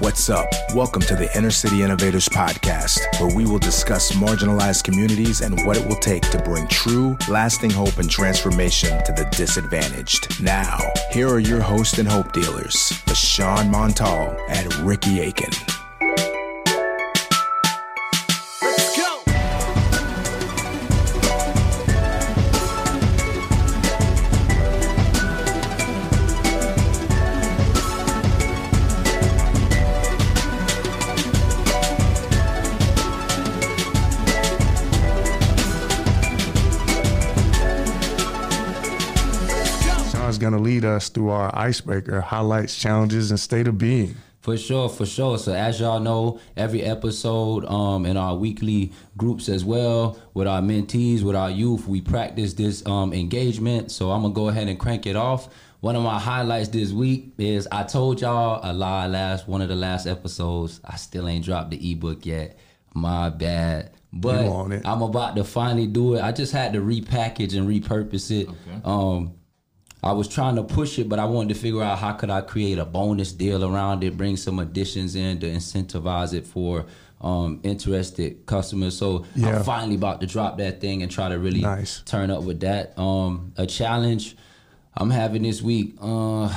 What's up? Welcome to the Inner City Innovators Podcast, where we will discuss marginalized communities and what it will take to bring true, lasting hope and transformation to the disadvantaged. Now, here are your host and hope dealers, Bashan Montal and Ricky Aiken. Us through our icebreaker, highlights, challenges, and state of being. For sure, for sure. So as y'all know, every episode um, in our weekly groups as well with our mentees, with our youth, we practice this um, engagement. So I'm gonna go ahead and crank it off. One of my highlights this week is I told y'all a lie last one of the last episodes. I still ain't dropped the ebook yet. My bad. But I'm about to finally do it. I just had to repackage and repurpose it. Okay. Um, I was trying to push it, but I wanted to figure out how could I create a bonus deal around it, bring some additions in to incentivize it for um, interested customers. So yeah. I'm finally about to drop that thing and try to really nice. turn up with that. Um, a challenge I'm having this week, uh,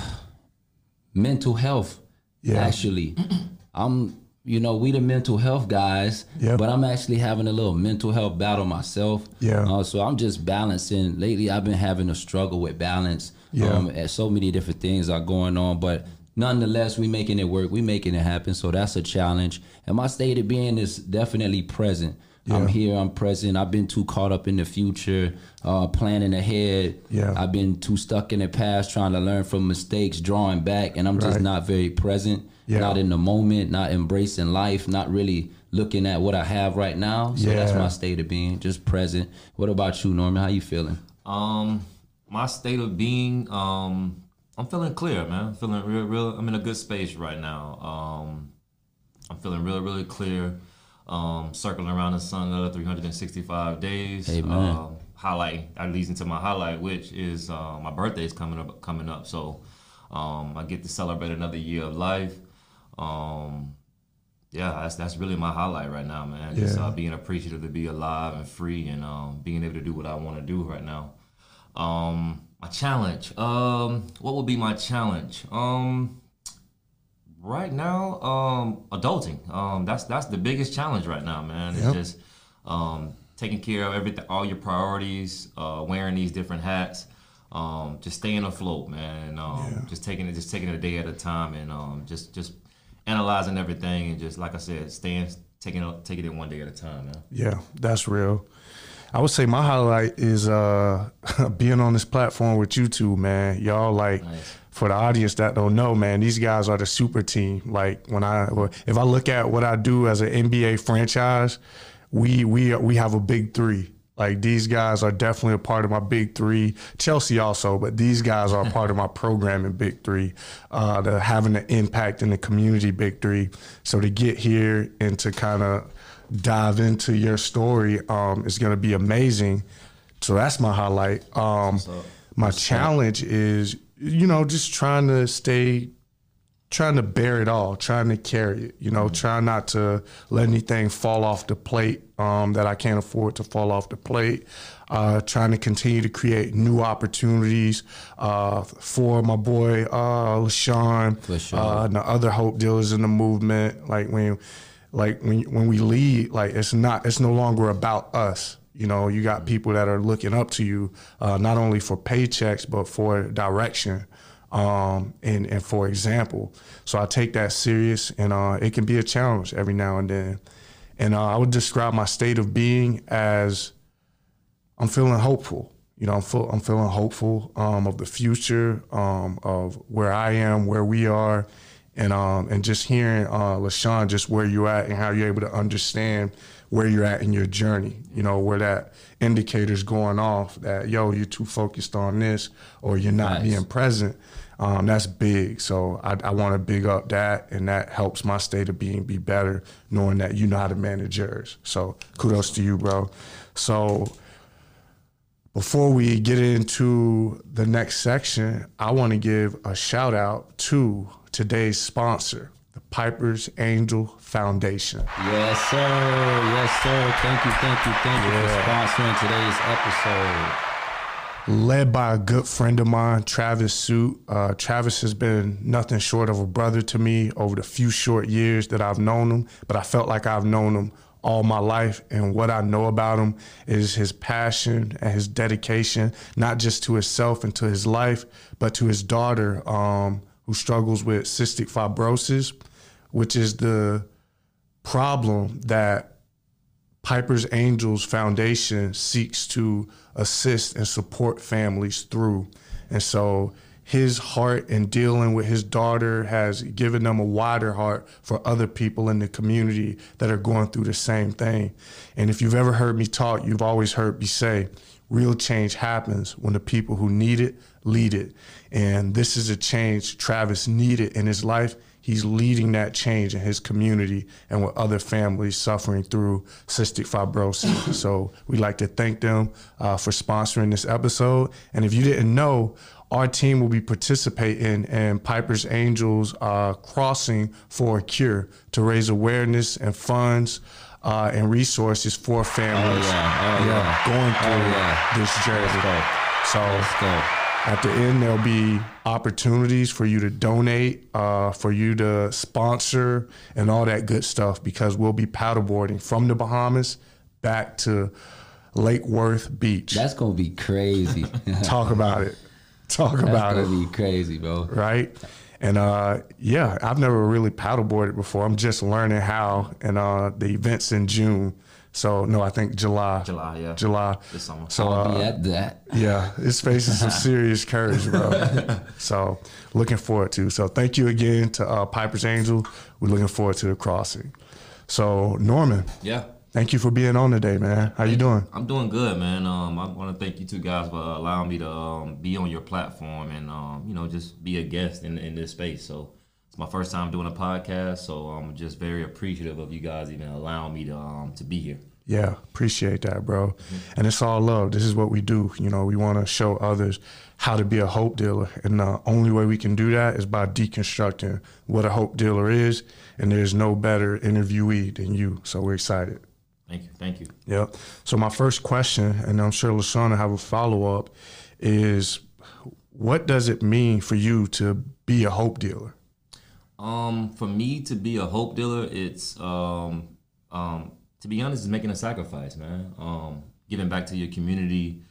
mental health. Yeah. Actually, I'm you know, we the mental health guys, yep. but I'm actually having a little mental health battle myself. Yeah. Uh, so I'm just balancing. Lately, I've been having a struggle with balance. Yeah. Um, and so many different things are going on, but nonetheless, we making it work. We making it happen. So that's a challenge. And my state of being is definitely present. Yeah. I'm here. I'm present. I've been too caught up in the future, uh, planning ahead. Yeah. I've been too stuck in the past, trying to learn from mistakes, drawing back, and I'm right. just not very present yeah. not in the moment, not embracing life, not really looking at what I have right now. So yeah. that's my state of being, just present. What about you, Norman? How you feeling? Um, my state of being, um, I'm feeling clear, man. I'm feeling real, real. I'm in a good space right now. Um, I'm feeling really, really clear. Um, circling around the sun another 365 days. Hey, man. Uh, highlight that leads into my highlight, which is uh, my birthday is coming up. Coming up, so um, I get to celebrate another year of life. Um, yeah, that's that's really my highlight right now, man. Just uh, being appreciative to be alive and free, and um, being able to do what I want to do right now. Um, my challenge. Um, what would be my challenge? Um, right now, um, adulting. Um, that's that's the biggest challenge right now, man. It's yep. just um, taking care of everything, all your priorities, uh, wearing these different hats. Um, just staying afloat, man. Um, yeah. Just taking it, just taking it a day at a time, and um, just just analyzing everything and just like I said, staying taking it taking it one day at a time, man. Yeah, that's real. I would say my highlight is uh, being on this platform with you two, man. Y'all like nice. for the audience that don't know, man, these guys are the super team. Like when I if I look at what I do as an NBA franchise, we we we have a big three. Like these guys are definitely a part of my big three. Chelsea also, but these guys are a part of my programming big three. Uh, the having an impact in the community big three. So to get here and to kind of dive into your story um, is going to be amazing. So that's my highlight. Um, my challenge is, you know, just trying to stay trying to bear it all, trying to carry it, you know, mm-hmm. trying not to let anything fall off the plate um, that I can't afford to fall off the plate. Uh, trying to continue to create new opportunities uh, for my boy uh, LaShawn sure. uh, and the other hope dealers in the movement. Like when, like when when we lead, like it's not, it's no longer about us. You know, you got mm-hmm. people that are looking up to you, uh, not only for paychecks but for direction um, and, and for example. So I take that serious, and uh, it can be a challenge every now and then. And uh, I would describe my state of being as I'm feeling hopeful. You know, I'm, full, I'm feeling hopeful um, of the future, um, of where I am, where we are, and um, and just hearing uh, LaShawn, just where you're at and how you're able to understand where you're at in your journey. You know, where that indicator's going off that yo, you're too focused on this, or you're not nice. being present um, that's big. So I, I want to big up that, and that helps my state of being be better, knowing that you know how to manage yours. So kudos to you, bro. So before we get into the next section, I want to give a shout out to today's sponsor. the Piper's Angel Foundation. Yes, sir. Yes, sir. Thank you, thank you, thank you for sponsoring today's episode. Led by a good friend of mine, Travis Suit. Uh, Travis has been nothing short of a brother to me over the few short years that I've known him, but I felt like I've known him all my life. And what I know about him is his passion and his dedication, not just to himself and to his life, but to his daughter, um, who struggles with cystic fibrosis, which is the problem that Piper's Angels Foundation seeks to assist and support families through. And so his heart in dealing with his daughter has given them a wider heart for other people in the community that are going through the same thing. And if you've ever heard me talk, you've always heard me say, real change happens when the people who need it lead it. And this is a change Travis needed in his life he's leading that change in his community and with other families suffering through cystic fibrosis. so we'd like to thank them uh, for sponsoring this episode. And if you didn't know, our team will be participating in Piper's Angels uh, Crossing for a Cure to raise awareness and funds. Uh, and resources for families Oh, yeah. Oh, yeah. going through Oh, yeah. this journey. So Let's go. At the end, there'll be opportunities for you to donate, uh, for you to sponsor, and all that good stuff because we'll be paddleboarding from the Bahamas back to Lake Worth Beach. That's gonna be crazy. Talk about it. Talk That's about gonna it. be crazy, bro. Right? And uh, yeah, I've never really paddleboarded before. I'm just learning how. And uh, the event's in June. So, no, I think July. July, yeah. July. This summer. So, I'll be uh, at that. yeah, it's facing some serious courage, bro. so looking forward to. So thank you again to uh, Piper's Angel. We're looking forward to the crossing. So Norman, Yeah. thank you for being on today, man. How you doing? I'm doing good, man. Um, I want to thank you two guys for allowing me to um, be on your platform and um, you know just be a guest in, in this space. So it's my first time doing a podcast, so I'm just very appreciative of you guys even allowing me to um, to be here. Yeah, appreciate that, bro. And it's all love. This is what we do. You know, we want to show others how to be a hope dealer. And the only way we can do that is by deconstructing what a hope dealer is. And there's no better interviewee than you. So we're excited. Thank you, thank you. Yep. So my first question, and I'm sure LaShawn have a follow up, is what does it mean for you to be a hope dealer? Um, for me to be a hope dealer, it's um, um, to be honest, is making a sacrifice, man. Um, giving back to your community,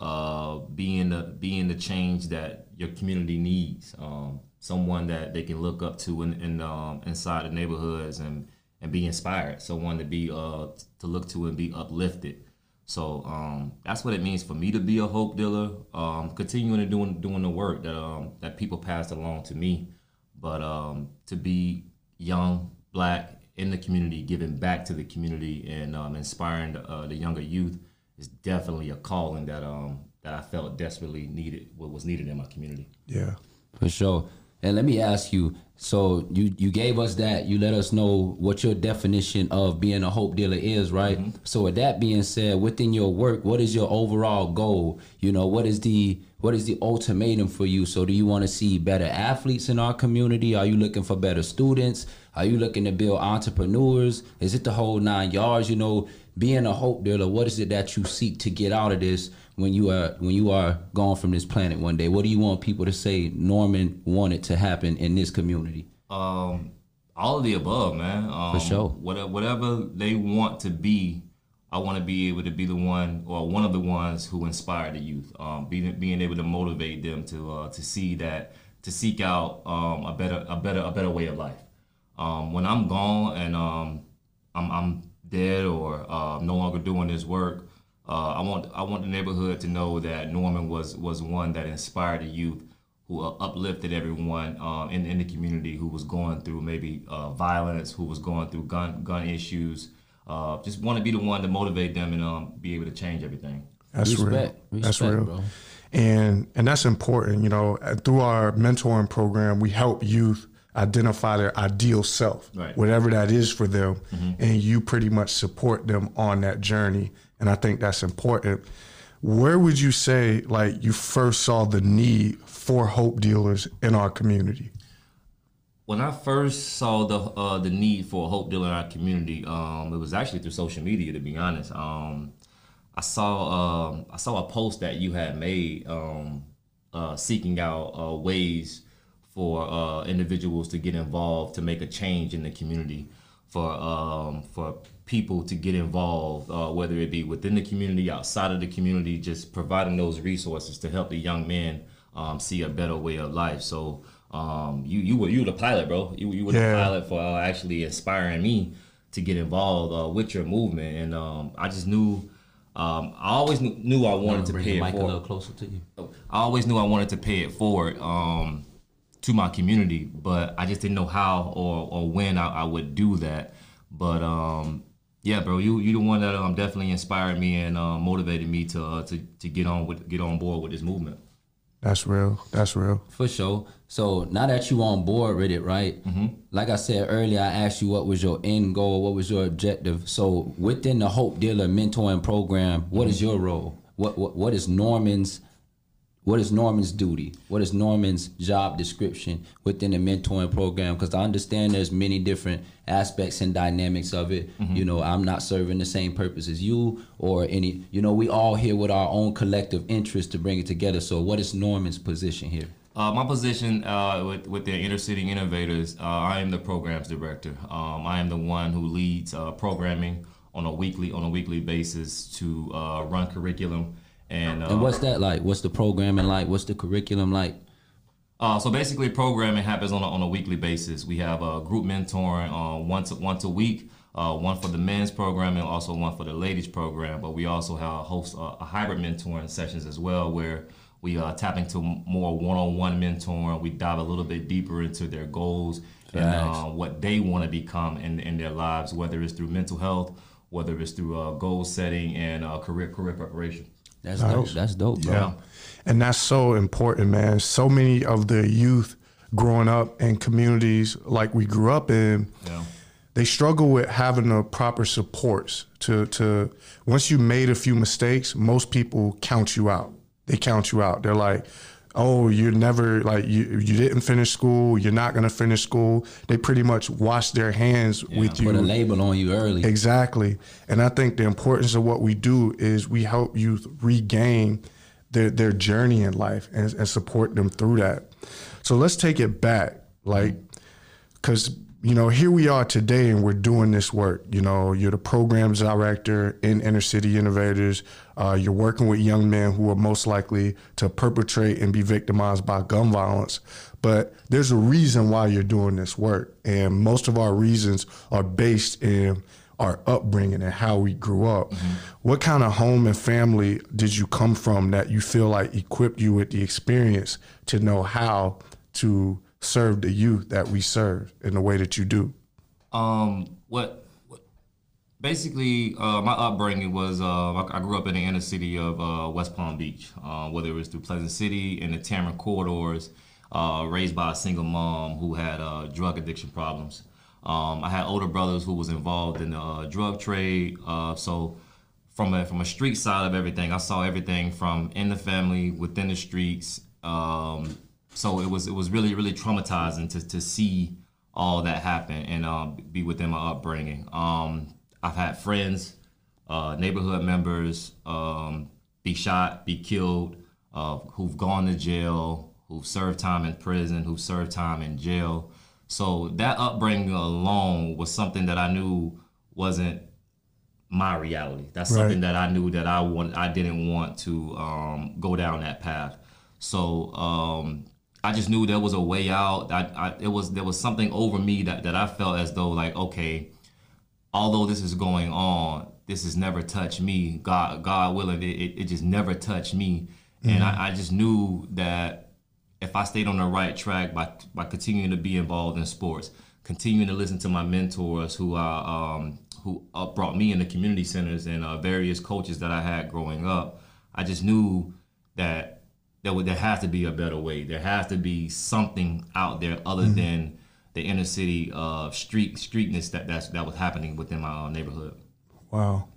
uh, being the being the change that your community needs. Um, someone that they can look up to in, in um, inside the neighborhoods and and be inspired. Someone to be uh to look to and be uplifted. So um, that's what it means for me to be a hope dealer. Um, continuing to doing doing the work that um, that people passed along to me, but um, to be young, black in the community, giving back to the community, and um, inspiring the, uh, the younger youth is definitely a calling that um, that I felt desperately needed. What was needed in my community. Yeah. For sure. And let me ask you. So you you gave us that. You let us know what your definition of being a hope dealer is, right? Mm-hmm. So with that being said, within your work, what is your overall goal? You know, what is the what is the ultimatum for you? So do you want to see better athletes in our community? Are you looking for better students? Are you looking to build entrepreneurs? Is it the whole nine yards? You know, being a hope dealer, what is it that you seek to get out of this when you are when you are gone from this planet one day? What do you want people to say Norman wanted to happen in this community? Um, all of the above, man. Um, For sure. Whatever, whatever they want to be, I want to be able to be the one or one of the ones who inspire the youth. Um, being being able to motivate them to uh, to see that to seek out um, a better a better a better way of life. Um, when I'm gone and um, I'm, I'm dead or uh, no longer doing this work, uh, I want I want the neighborhood to know that Norman was was one that inspired the youth, who uh, uplifted everyone um, in in the community who was going through maybe uh, violence, who was going through gun gun issues. Uh, just want to be the one to motivate them and um, be able to change everything. That's real. Respect. That's Respect, real. bro. And and that's important. You know, Uh, through our mentoring program, we help youth identify their ideal self, Right. whatever that is for them, and you pretty much support them on that journey. And I think that's important. Where would you say like you first saw the need for hope dealers in our community? when I first saw the uh, the need for a hope deal in our community, um, it was actually through social media. To be honest, um, I saw uh, I saw a post that you had made um, uh, seeking out uh, ways for uh, individuals to get involved to make a change in the community, for um, for people to get involved, uh, whether it be within the community, outside of the community, just providing those resources to help the young men um, see a better way of life. So um, you you were you were the pilot, bro. You you were Yeah. the pilot for uh, actually inspiring me to get involved uh, with your movement, and um, I just knew. Um, I always knew, knew I wanted to Bring pay the it forward. closer to you. I always knew I wanted to pay it forward um, to my community, but I just didn't know how or, or when I, I would do that. But um, yeah, bro, you you the one that um, definitely inspired me and uh, motivated me to uh, to to get on with get on board with this movement. That's real. That's real. For sure. So now that you on board with it, right? Mm-hmm. Like I said earlier, I asked you what was your end goal, what was your objective. So within the Hope Dealer mentoring program, what is your role? What what what is Norman's what is Norman's duty? What is Norman's job description within the mentoring program? Because I understand there's many different aspects and dynamics of it. You know, I'm not serving the same purpose as you or any. You know, we all here with our own collective interest to bring it together. So, what is Norman's position here? Uh, my position uh, with, with the Inner City Innovators, uh, I am the programs director. Um, I am the one who leads uh, programming on a weekly on a weekly basis to uh, run curriculum and, uh, And what's that like? What's the programming like? What's the curriculum like? Uh, so basically, programming happens on a, on a weekly basis. We have a group mentoring uh, once once a week, uh, one for the men's program and also one for the ladies program. But we also have host uh, a hybrid mentoring sessions as well, where we uh, tap into more one-on-one mentoring. We dive a little bit deeper into their goals and Facts. uh, what they want to become in in their lives, whether it's through mental health, whether it's through uh, goal setting and uh, career career preparation. That's dope. That's dope, bro. Yeah. And that's so important, man. So many of the youth growing up in communities like we grew up in, Yeah. they struggle with having the proper supports to to once you made a few mistakes, most people count you out. They count you out. They're like, "Oh, you're never like you you didn't finish school, you're not to finish school." They pretty much wash their hands with you. Put a label on you early. Exactly. And I think the importance of what we do is we help youth regain their, their journey in life and, and support them through that. So let's take it back. Like, because, you know, here we are today and we're doing this work. You know, you're the programs director in Inner City Innovators. Uh, you're working with young men who are most likely to perpetrate and be victimized by gun violence. But there's a reason why you're doing this work. And most of our reasons are based in our upbringing and how we grew up. What kind of home and family did you come from that you feel like equipped you with the experience to know how to serve the youth that we serve in the way that you do? Um, what, what basically uh, my upbringing was uh, I grew up in the inner city of uh, West Palm Beach, uh, whether it was through Pleasant City and the Tamarind corridors, uh, raised by a single mom who had uh, drug addiction problems. Um, I had older brothers who was involved in the drug trade, uh, so from a from a street side of everything, I saw everything from in the family, within the streets. Um, so it was it was really really traumatizing to to see all that happen and um, be within my upbringing. Um, I've had friends, uh, neighborhood members, um, be shot, be killed, uh, who've gone to jail, who've served time in prison, who've served time in jail. So that upbringing alone was something that I knew wasn't my reality. That's Right. something that I knew that I want. I didn't want to um, go down that path. So um, I just knew there was a way out. I, I, it was there was something over me that, that I felt as though like okay, although this is going on, this has never touched me. God, God willing, it, it, it just never touched me. And I, I just knew that if I stayed on the right track by by continuing to be involved in sports, continuing to listen to my mentors who uh, um, who uh, brought me in the community centers and uh, various coaches that I had growing up, I just knew that there would there has to be a better way. There has to be something out there other than the inner city uh, street streetness that that's, that was happening within my uh, neighborhood. Wow.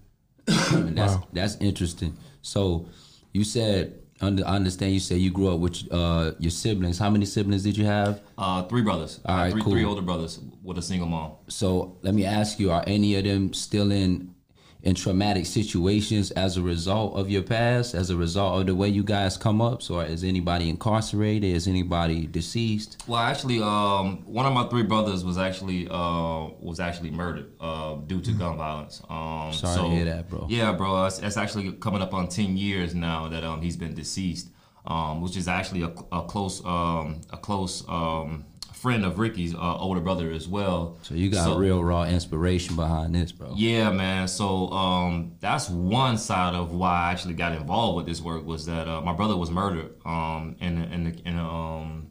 And that's that's interesting. So you said under, I understand you said you grew up with uh, your siblings. How many siblings did you have? Uh, three brothers. All right, three, cool. three older brothers with a single mom. So let me ask you: Are any of them still in in traumatic situations as a result of your past, as a result of the way you guys come up? So is anybody incarcerated? Is anybody deceased? Well, actually, um, one of my three brothers was actually uh, was actually murdered uh, due to gun violence. Um, Sorry so, to hear that, bro. Yeah, bro. It's, it's actually coming up on ten years now that um, he's been deceased, um, which is actually a, a close um, a close um, friend of Ricky's uh, older brother as well. So you got real raw inspiration behind this, bro. Yeah, man. So um, that's one side of why I actually got involved with this work was that uh, my brother was murdered um, in in, in um,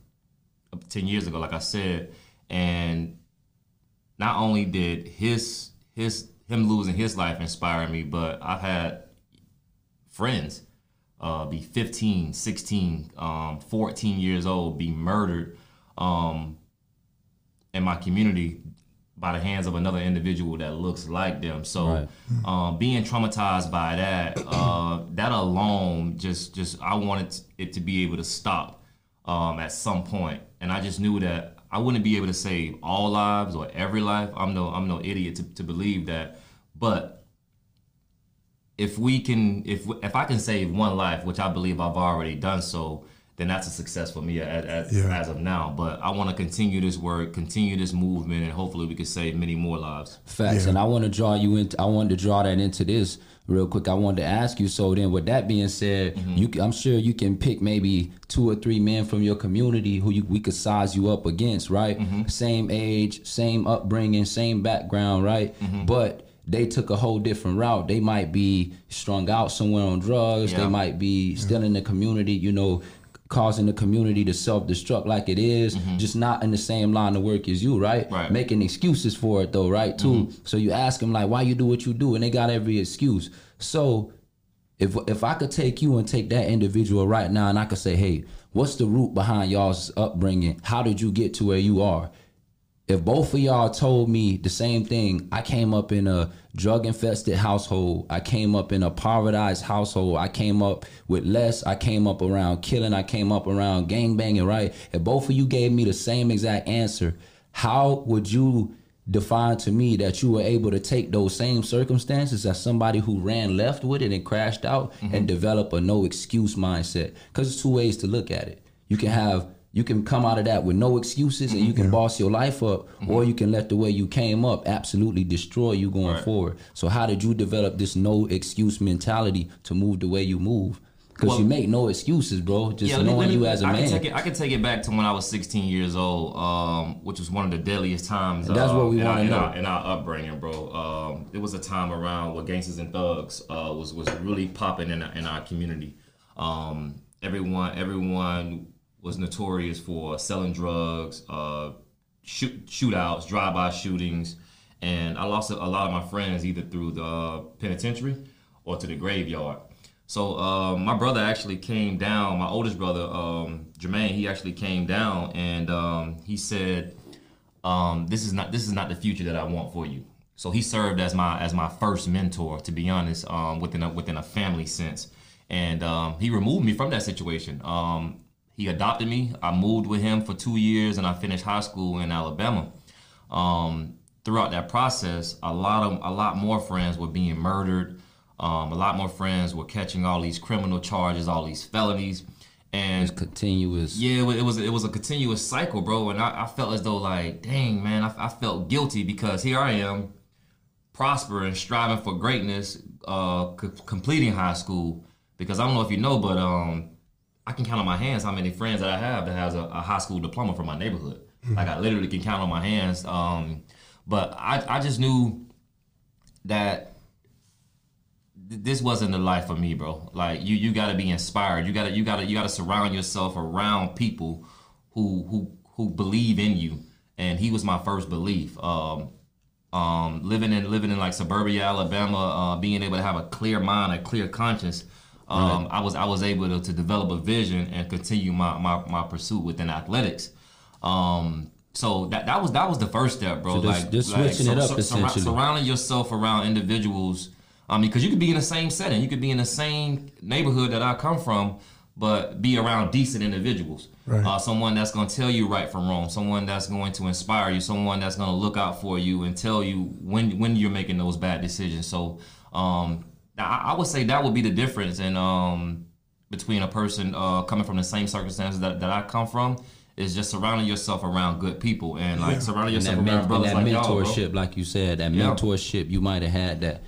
ten years ago, like I said, and not only did his his him losing his life inspire me, but I've had friends uh, be 15, 16, um, 14 years old be murdered um, in my community by the hands of another individual that looks like them. So Right. um, being traumatized by that, uh, that alone, just just I wanted it to be able to stop um, at some point, and I just knew that I wouldn't be able to save all lives or every life. I'm no I'm no idiot to, to believe that, but if we can if if I can save one life, which I believe I've already done so, then that's a success for me as, as, Yeah. as of now. But I want to continue this work, continue this movement, and hopefully we can save many more lives. Facts, Yeah. and I want to draw you into. I wanted to draw that into this real quick. I wanted to ask you. So then, with that being said, mm-hmm. you, I'm sure you can pick maybe two or three men from your community who you, we could size you up against, right? Mm-hmm. Same age, same upbringing, same background, right? Mm-hmm. But they took a whole different route. They might be strung out somewhere on drugs. They might be still in the community, you know, causing the community to self destruct like it is, mm-hmm. just not in the same line of work as you, right? Right. Making excuses for it though, right? Too. Mm-hmm. So you ask them like, why you do what you do, and they got every excuse. So if if I could take you and take that individual right now, and I could say, hey, what's the root behind y'all's upbringing? How did you get to where you are? If both of y'all told me the same thing, I came up in a drug infested household. I came up in a povertized household. I came up with less. I came up around killing. I came up around gang banging, right? If both of you gave me the same exact answer, how would you define to me that you were able to take those same circumstances as somebody who ran left with it and crashed out mm-hmm. and develop a no excuse mindset? Because there's two ways to look at it. You can have you can come out of that with no excuses and you can boss your life up, or you can let the way you came up absolutely destroy you going Right. forward. So how did you develop this no excuse mentality to move the way you move? Because Well- you make no excuses, bro. Just me- knowing me- you as a I man. Can take it, I can take it back to when I was 16 years old, um, which was one of the deadliest times. And that's uh, what we in wanna in know. our- in our upbringing, bro. Um, it was a time around where gangsters and thugs uh, was was really popping in our, in our community. Um, everyone everyone was notorious for selling drugs, uh, shoot, shootouts, drive-by shootings, and I lost a, a lot of my friends either through the uh, penitentiary or to the graveyard. So um, my brother actually came down. My oldest brother, um, Jermaine, he actually came down and um, he said, um, "This is not this is not the future that I want for you." So he served as my as my first mentor, to be honest, um, within a within a family sense, and um, he removed me from that situation. Um, he adopted me. I moved with him for two years, and I finished high school in Alabama. Um, throughout that process, a lot of a lot more friends were being murdered. Um, a lot more friends were catching all these criminal charges, all these felonies, and Continuous. yeah, it was it was, it was a continuous cycle, bro. And I, I felt as though like, dang man, I, I felt guilty because here I am, prospering, striving for greatness, uh, c- completing high school. Because I don't know if you know, but um, I can count on my hands how many friends that I have that has a, a high school diploma from my neighborhood. Like I literally can count on my hands. Um, but I I just knew that th- this wasn't the life for me, bro. Like you, you gotta be inspired. You gotta, you gotta, you gotta surround yourself around people who, who, who believe in you. And he was my first belief. Um, um, living in, living in like suburbia Alabama, uh, being able to have a clear mind, a clear conscience. Um, I was, I was able to, to develop a vision and continue my, my, my pursuit within athletics. Um, so that, that was, that was the first step, bro. So just- like, just like, switching it up, surra- essentially. surrounding yourself around individuals. I mean, because you could be in the same setting, you could be in the same neighborhood that I come from, but be around decent individuals. Right. Uh, someone that's going to tell you right from wrong. Someone that's going to inspire you. Someone that's going to look out for you and tell you when when you're making those bad decisions. So um, I, I would say that would be the difference in um, between a person uh, coming from the same circumstances that, that I come from. Is just surrounding yourself around good people and like surrounding And yourself that, men- around and brothers that like y'all, bro. mentorship, like you said, that Yeah. mentorship, you might have had that.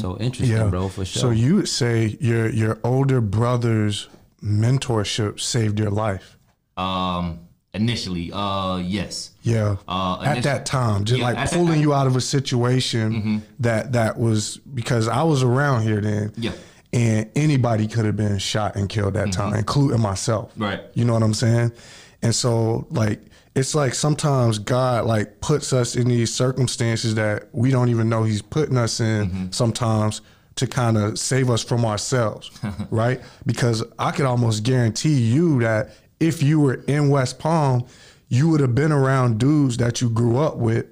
So interesting, bro, for sure. So you would say your your older brother's mentorship saved your life. Um, initially, uh, yes. Yeah. Uh, at that time, just Yeah, like pulling you out of a situation that that was because I was around here then. Yeah. And anybody could have been shot and killed that time, including myself. Right. You know what I'm saying? And so like it's like sometimes God like puts us in these circumstances that we don't even know he's putting us in sometimes to kind of save us from ourselves, right? Because I could almost guarantee you that if you were in West Palm, you would have been around dudes that you grew up with,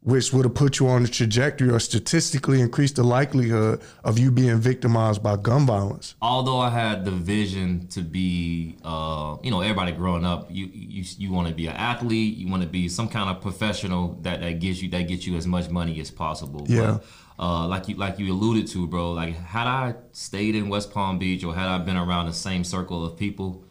which would have put you on the trajectory or statistically increased the likelihood of you being victimized by gun violence. although I had the vision to be, uh, you know, everybody growing up, you you you want to be an athlete, you want to be some kind of professional that that gets you that gets you as much money as possible. Yeah. But, uh, like you like you alluded to, bro. Like had I stayed in West Palm Beach or had I been around the same circle of people,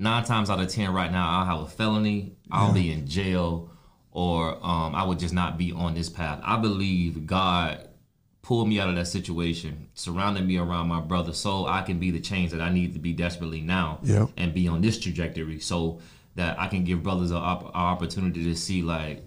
nine times out of ten, right now I'll have a felony, I'll be in jail, or um, I would just not be on this path. I believe God pulled me out of that situation, surrounded me around my brother, so I can be the change that I need to be desperately now, Yep. and be on this trajectory, so that I can give brothers an op- opportunity to see like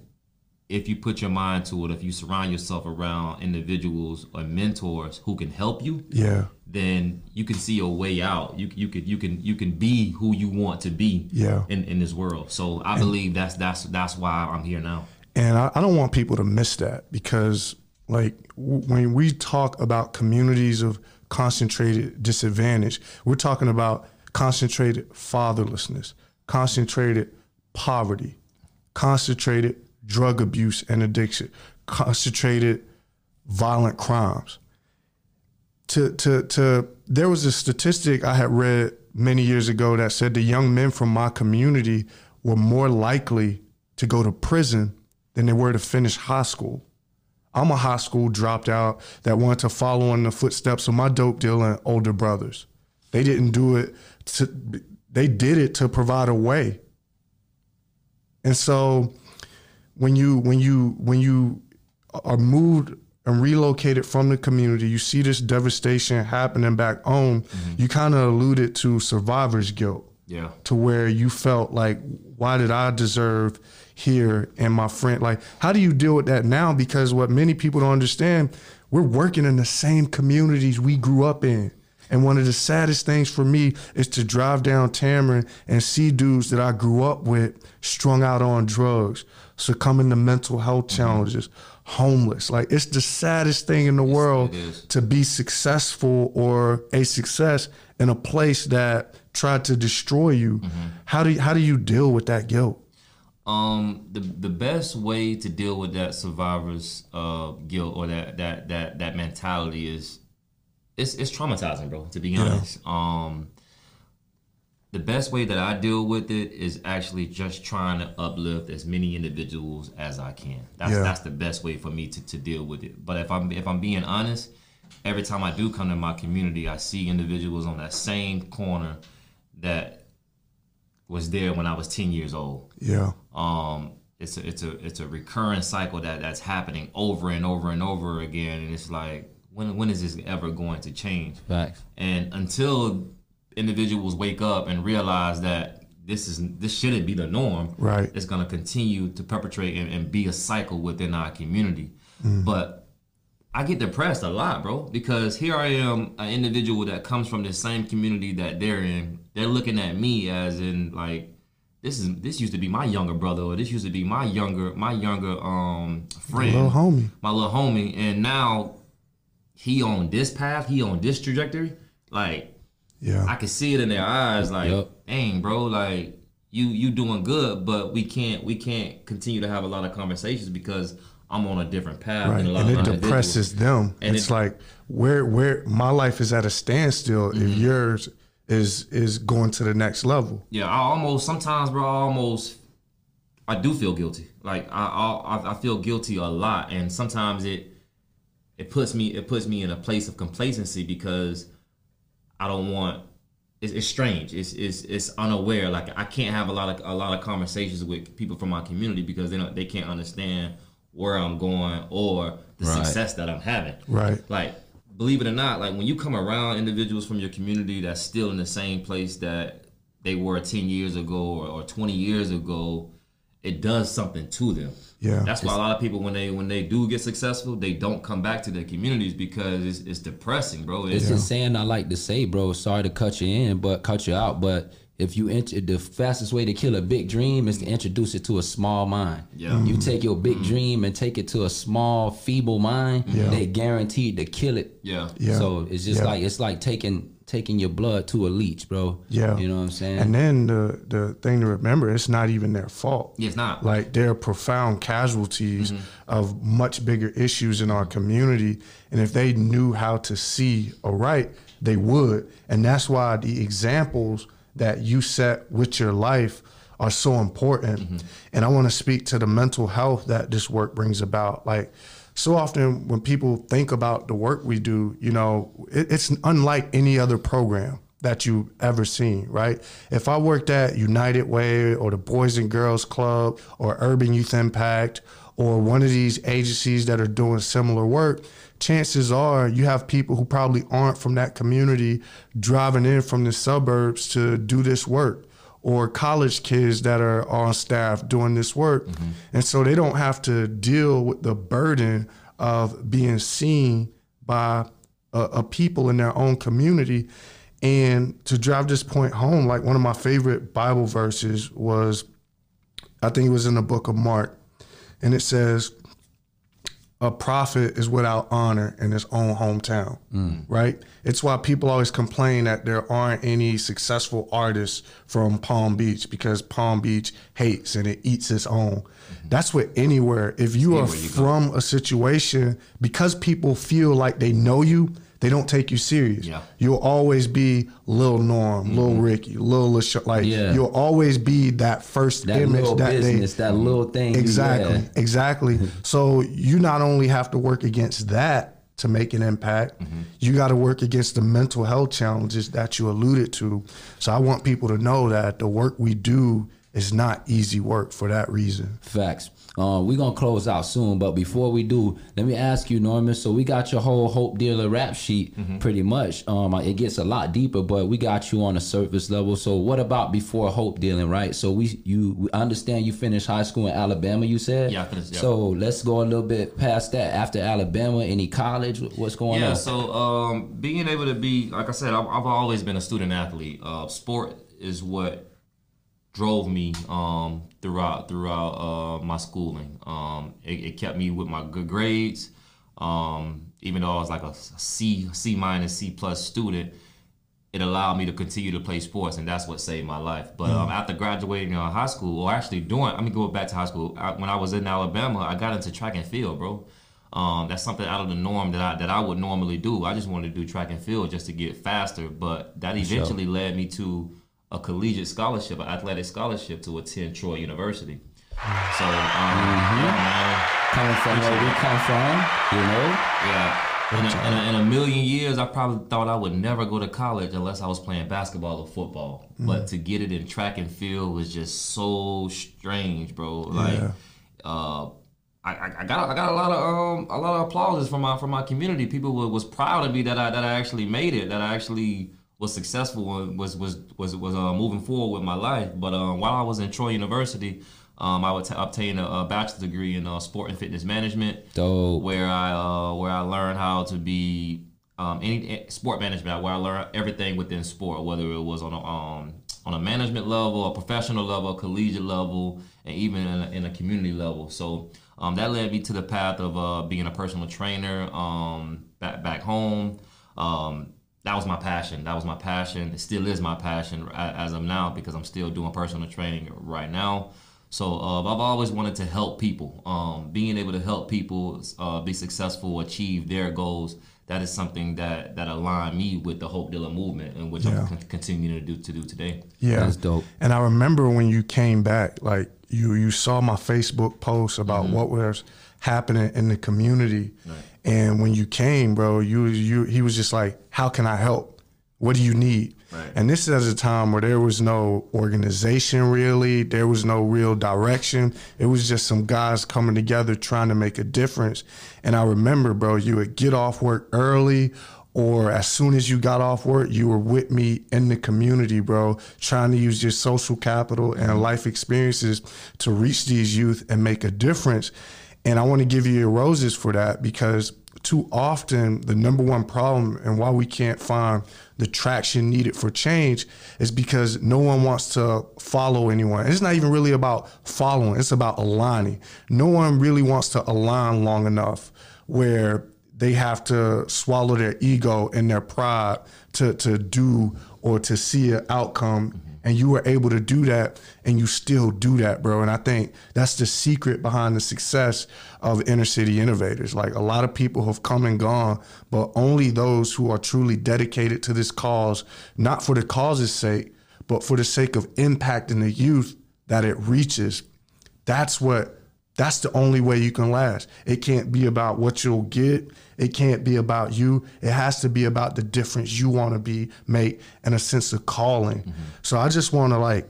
if you put your mind to it, if you surround yourself around individuals or mentors who can help you, Yeah. then you can see a way out. You you could you can you can be who you want to be Yeah. in, in this world. So I believe that's that's that's why I'm here now. And I, I don't want people to miss that because, like, w- when we talk about communities of concentrated disadvantage, we're talking about concentrated fatherlessness, concentrated poverty, concentrated drug abuse and addiction, concentrated violent crimes. To, to, to, there was a statistic I had read many years ago that said the young men from my community were more likely to go to prison than they were to finish high school. I'm a high school dropped out that wanted to follow in the footsteps of my dope dealing older brothers. They didn't do it to, they did it to provide a way. And so when you when you when you are moved and relocated from the community, you see this devastation happening back home, mm-hmm. you kind of alluded to survivor's guilt Yeah. to where you felt like, why did I deserve here and my friend? Like, how do you deal with that now? Because what many people don't understand, we're working in the same communities we grew up in. And one of the saddest things for me is to drive down Tamarind and see dudes that I grew up with strung out on drugs, succumbing to mental health challenges, homeless. Like it's the saddest thing in the world to be successful or a success in a place that tried to destroy you. How do you, how do you deal with that guilt? Um, the the best way to deal with that survivor's uh guilt or that that that that mentality is it's it's traumatizing, bro. To be honest, um, the best way that I deal with it is actually just trying to uplift as many individuals as I can. That's Yeah. that's the best way for me to, to deal with it. But if I'm if I'm being honest, every time I do come to my community, I see individuals on that same corner that was there when I was ten years old Yeah. um it's a it's a it's a recurring cycle that that's happening over and over and over again and it's like when when is this ever going to change Facts. and until individuals wake up and realize that this is this shouldn't be the norm Right. it's going to continue to perpetrate and, and be a cycle within our community but I get depressed a lot, bro, because here I am, an individual that comes from the same community that they're in. They're looking at me as in like this is this used to be my younger brother, or this used to be my younger my younger um friend, Little homie. my little homie, and now he on this path, he on this trajectory. Like Yeah. I can see it in their eyes, like, Yup. dang, bro, like you you doing good, but we can't we can't continue to have a lot of conversations because I'm on a different path Right. than a lot And of it depresses them. And it's it- like where where my life is at a standstill Mm-hmm. if yours is is going to the next level. Yeah, I almost sometimes, bro. I almost I do feel guilty. Like I I, I feel guilty a lot, and sometimes it it puts me it puts me in a place of complacency because I don't want. It's, it's strange. It's, it's it's unaware. Like I can't have a lot of a lot of conversations with people from my community because they don't they can't understand where I'm going or the Right. success that I'm having. Right. Like believe it or not, like when you come around individuals from your community that's still in the same place that they were 10 years ago or, or 20 years ago, it does something to them. Yeah. That's why a lot of people when they when they do get successful, they don't come back to their communities because it's, it's depressing, bro. It's It's, just saying I like to say, bro. Sorry to cut you in, but cut you out. But if you enter the fastest way to kill a big dream is to introduce it to a small mind. Yeah. Mm-hmm. You take your big mm-hmm. dream and take it to a small, feeble mind. Yeah. They guaranteed to kill it. yeah. Yeah. So it's just Yeah. like it's like taking taking your blood to a leech, bro. Yeah. You know what I'm saying? And then the the thing to remember, it's not even their fault. Yeah, it's not. Like there are profound casualties mm-hmm. of much bigger issues in our community, and if they knew how to see a right, they would. And that's why the examples that you set with your life are so important. Mm-hmm. And I want to speak to the mental health that this work brings about. Like so often when people think about the work we do, you know, it, it's unlike any other program that you've ever seen, right? If I worked at United Way or the Boys and Girls Club or Urban Youth Impact or one of these agencies that are doing similar work, chances are you have people who probably aren't from that community driving in from the suburbs to do this work or college kids that are on staff doing this work. Mm-hmm. And so they don't have to deal with the burden of being seen by a, a people in their own community. And to drive this point home, like one of my favorite Bible verses was, I think it was in the book of Mark, and it says, a prophet is without honor in his own hometown, right? It's why people always complain that there aren't any successful artists from Palm Beach because Palm Beach hates and it eats its own. That's what anywhere. If you are from a situation, because people feel like they know you, they don't take you serious. Yeah. You'll always be Lil Norm, Lil Ricky, Lil like Yeah. you'll always be that first that image that they business, that little thing. you- Exactly, yeah. exactly. so you not only have to work against that to make an impact, Mm-hmm. you got to work against the mental health challenges that you alluded to. So I want people to know that the work we do is not easy work for that reason. Facts. Uh, we're gonna close out soon, but before we do, let me ask you, Norman. So we got your whole Hope Dealer rap sheet, Mm-hmm. pretty much. Um, it gets a lot deeper, but we got you on a surface level. So what about before Hope Dealing, right? So we you we understand you finished high school in Alabama. You said, Yeah, I finished, yeah. So let's go a little bit past that. After Alabama, any college? What's going Yeah, on? Yeah. So um, being able to be, like I said, I've, I've always been a student athlete. Uh, sport is what drove me um, throughout throughout uh, my schooling. Um, it, it kept me with my good grades. Um, even though I was like a C C minus C plus student, it allowed me to continue to play sports, and that's what saved my life. But um, after graduating uh, high school, or actually doing, I mean, going back to high school, I, when I was in Alabama, I got into track and field, bro. Um, that's something out of the norm that I that I would normally do. I just wanted to do track and field just to get faster, but that eventually led me to a collegiate scholarship, an athletic scholarship to attend Troy University. So, um, yeah, man. Coming from where we come from, you know. Yeah. In a, in, a, in a million years, I probably thought I would never go to college unless I was playing basketball or football. But to get it in track and field was just so strange, bro. Like, Yeah. uh, I, I- got I got a lot of um a lot of applauses from my from my community. People was, was proud of me that I that I actually made it. That I actually was successful and was was was was uh, moving forward with my life. But um, while I was in Troy University, um, I would t- obtain a, a bachelor's degree in uh, sport and fitness management Dope. where I uh, where I learned how to be um, any sport management, where I learned everything within sport, whether it was on a um, on a management level, a professional level, a collegiate level, and even in a, in a community level. So um, that led me to the path of uh, being a personal trainer um, back back home. Um, that was my passion. That was my passion. It still is my passion a- as of now because I'm still doing personal training right now. So uh, I've always wanted to help people. Um, being able to help people uh, be successful, achieve their goals. that is something that that aligned me with the Hope Dealer movement, and which Yeah. I'm con- continuing to do to do today. Yeah, That's dope. And I remember when you came back, like you you saw my Facebook post about Mm-hmm. what was happening in the community, and when you came, bro, you you he was just like, "How can I help? What do you need?" Right. And this is at a time where there was no organization really, there was no real direction. It was just some guys coming together trying to make a difference. And I remember, bro, you would get off work early or as soon as you got off work, you were with me in the community, bro, trying to use your social capital and mm-hmm. life experiences to reach these youth and make a difference. And I want to give you your roses for that because too often the number one problem and why we can't find the traction needed for change is because no one wants to follow anyone. It's not even really about following, it's about aligning. No one really wants to align long enough where they have to swallow their ego and their pride to, to do or to see an outcome. And you were able to do that and you still do that, bro. And I think that's the secret behind the success of inner city innovators. Like a lot of people have come and gone, but only those who are truly dedicated to this cause, not for the cause's sake, but for the sake of impacting the youth that it reaches. That's what that's the only way you can last. It can't be about what you'll get. It can't be about you. It has to be about the difference you want to be make and a sense of calling. Mm-hmm. So I just want to like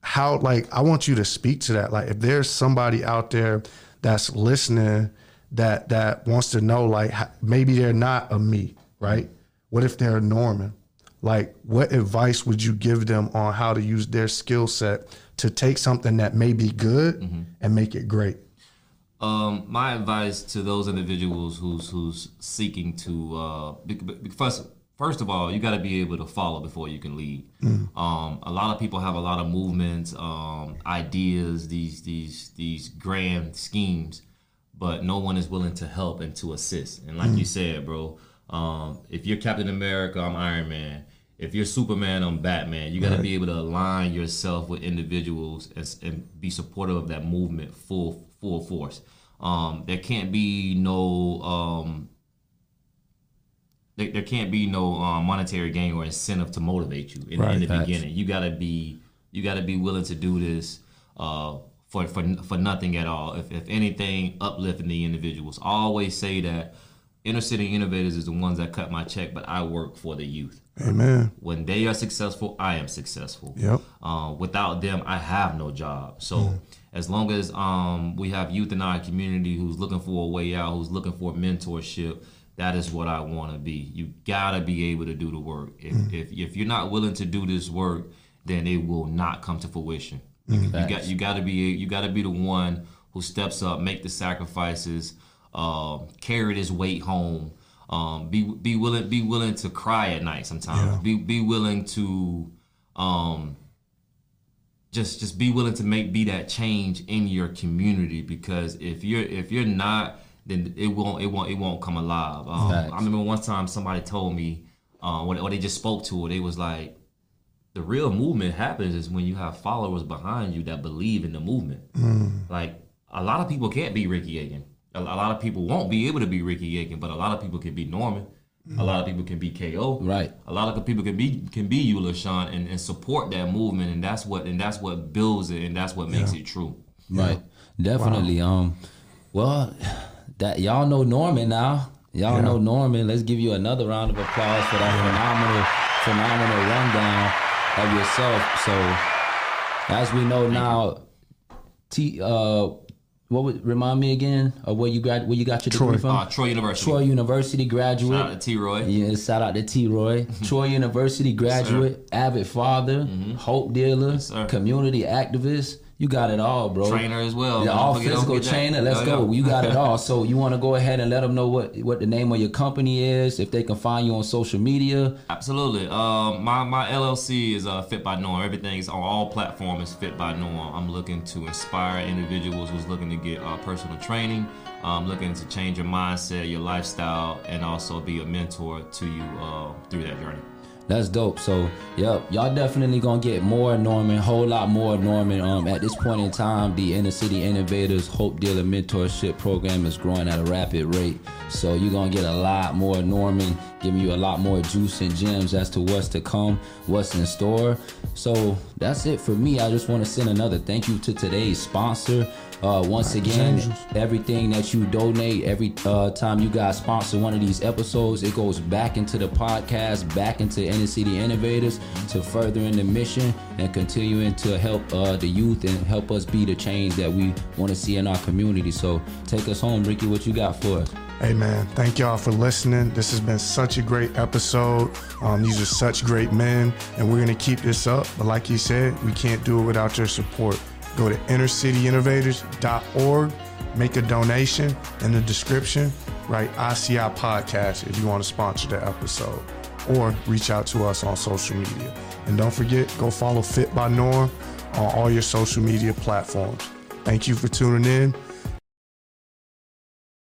how like I want you to speak to that. Like if there's somebody out there that's listening that that wants to know like maybe they're not a me, right? What if they're a Norman? Like what advice would you give them on how to use their skill set to take something that may be good and make it great? Um, my advice to those individuals who's who's seeking to uh, first first of all, you got to be able to follow before you can lead. Um, a lot of people have a lot of movements, um, ideas, these these these grand schemes, but no one is willing to help and to assist. And like you said, bro, um, if you're Captain America, I'm Iron Man. If you're Superman, I'm Batman. You got to be able to align yourself with individuals and, and be supportive of that movement full full force. Um, there can't be no um, there, there can't be no um, monetary gain or incentive to motivate you in, Right. in the Facts. beginning. You gotta be you gotta be willing to do this uh, for for for nothing at all. If if anything, uplifting the individuals. I always say that inner city innovators is the ones that cut my check, but I work for the youth. Amen. When they are successful, I am successful. Yep. Uh, without them, I have no job. So as long as um, we have youth in our community who's looking for a way out, who's looking for mentorship, that is what I want to be. You gotta be able to do the work. If, if if you're not willing to do this work, then it will not come to fruition. You, you got you got to be you got to be the one who steps up, make the sacrifices, uh, carry this weight home. Um, be be willing be willing to cry at night sometimes. Be be willing to um, just just be willing to make be that change in your community because if you're if you're not then it won't it won't it won't come alive. Um, I remember one time somebody told me uh, or they just spoke to it. They was like, the real movement happens is when you have followers behind you that believe in the movement. Like a lot of people can't be Ricky Aiken. A, a lot of people won't be able to be Ricky Aiken, but a lot of people can be Norman. A lot of people can be KO. Right. A lot of people can be can be you, LaShawn, and, and support that movement, and that's what and that's what builds it, and that's what makes it true. Right. Definitely. Um. Well, that y'all know Norman now. Y'all know Norman. Let's give you another round of applause for that phenomenal, phenomenal rundown of yourself. So, as we know now, T. Uh, what would remind me again of where you got where you got your degree Troy. from? Uh, Troy University. Troy University graduate. Shout out to T. Roy. Yeah, shout out to T. Roy, Troy University graduate, avid father, hope dealer, sir. community activist. You got it all, bro. Trainer as well. Yeah, all physical forget that. trainer. Let's Yeah, go. yeah. You got it all. So you want to go ahead and let them know what what the name of your company is, if they can find you on social media. Absolutely. Um, my my LLC is uh, Fit by Norm. Everything is on all platforms. Fit by Norm. I'm looking to inspire individuals who's looking to get uh, personal training. I'm looking to change your mindset, your lifestyle, and also be a mentor to you uh, through that journey. That's dope. So, yep, y'all definitely gonna get more Norman, whole lot more Norman. Um, at this point in time, the Inner City Innovators Hope Dealer Mentorship Program is growing at a rapid rate. So you're gonna get a lot more Norman, giving you a lot more juice and gems as to what's to come, what's in store. So that's it for me. I just want to send another thank you to today's sponsor. Uh, once again, everything that you donate, every uh, time you guys sponsor one of these episodes, it goes back into the podcast, back into Inner City Innovators to furthering the mission and continuing to help uh, the youth and help us be the change that we want to see in our community. So take us home, Ricky. What you got for us? Hey man, thank y'all for listening. This has been such a great episode. Um, these are such great men, and we're gonna keep this up. But like you said, we can't do it without your support. Go to innercityinnovators.org, make a donation in the description, write ICI Podcast if you want to sponsor the episode, or reach out to us on social media. And don't forget, go follow Fit by Norm on all your social media platforms. Thank you for tuning in.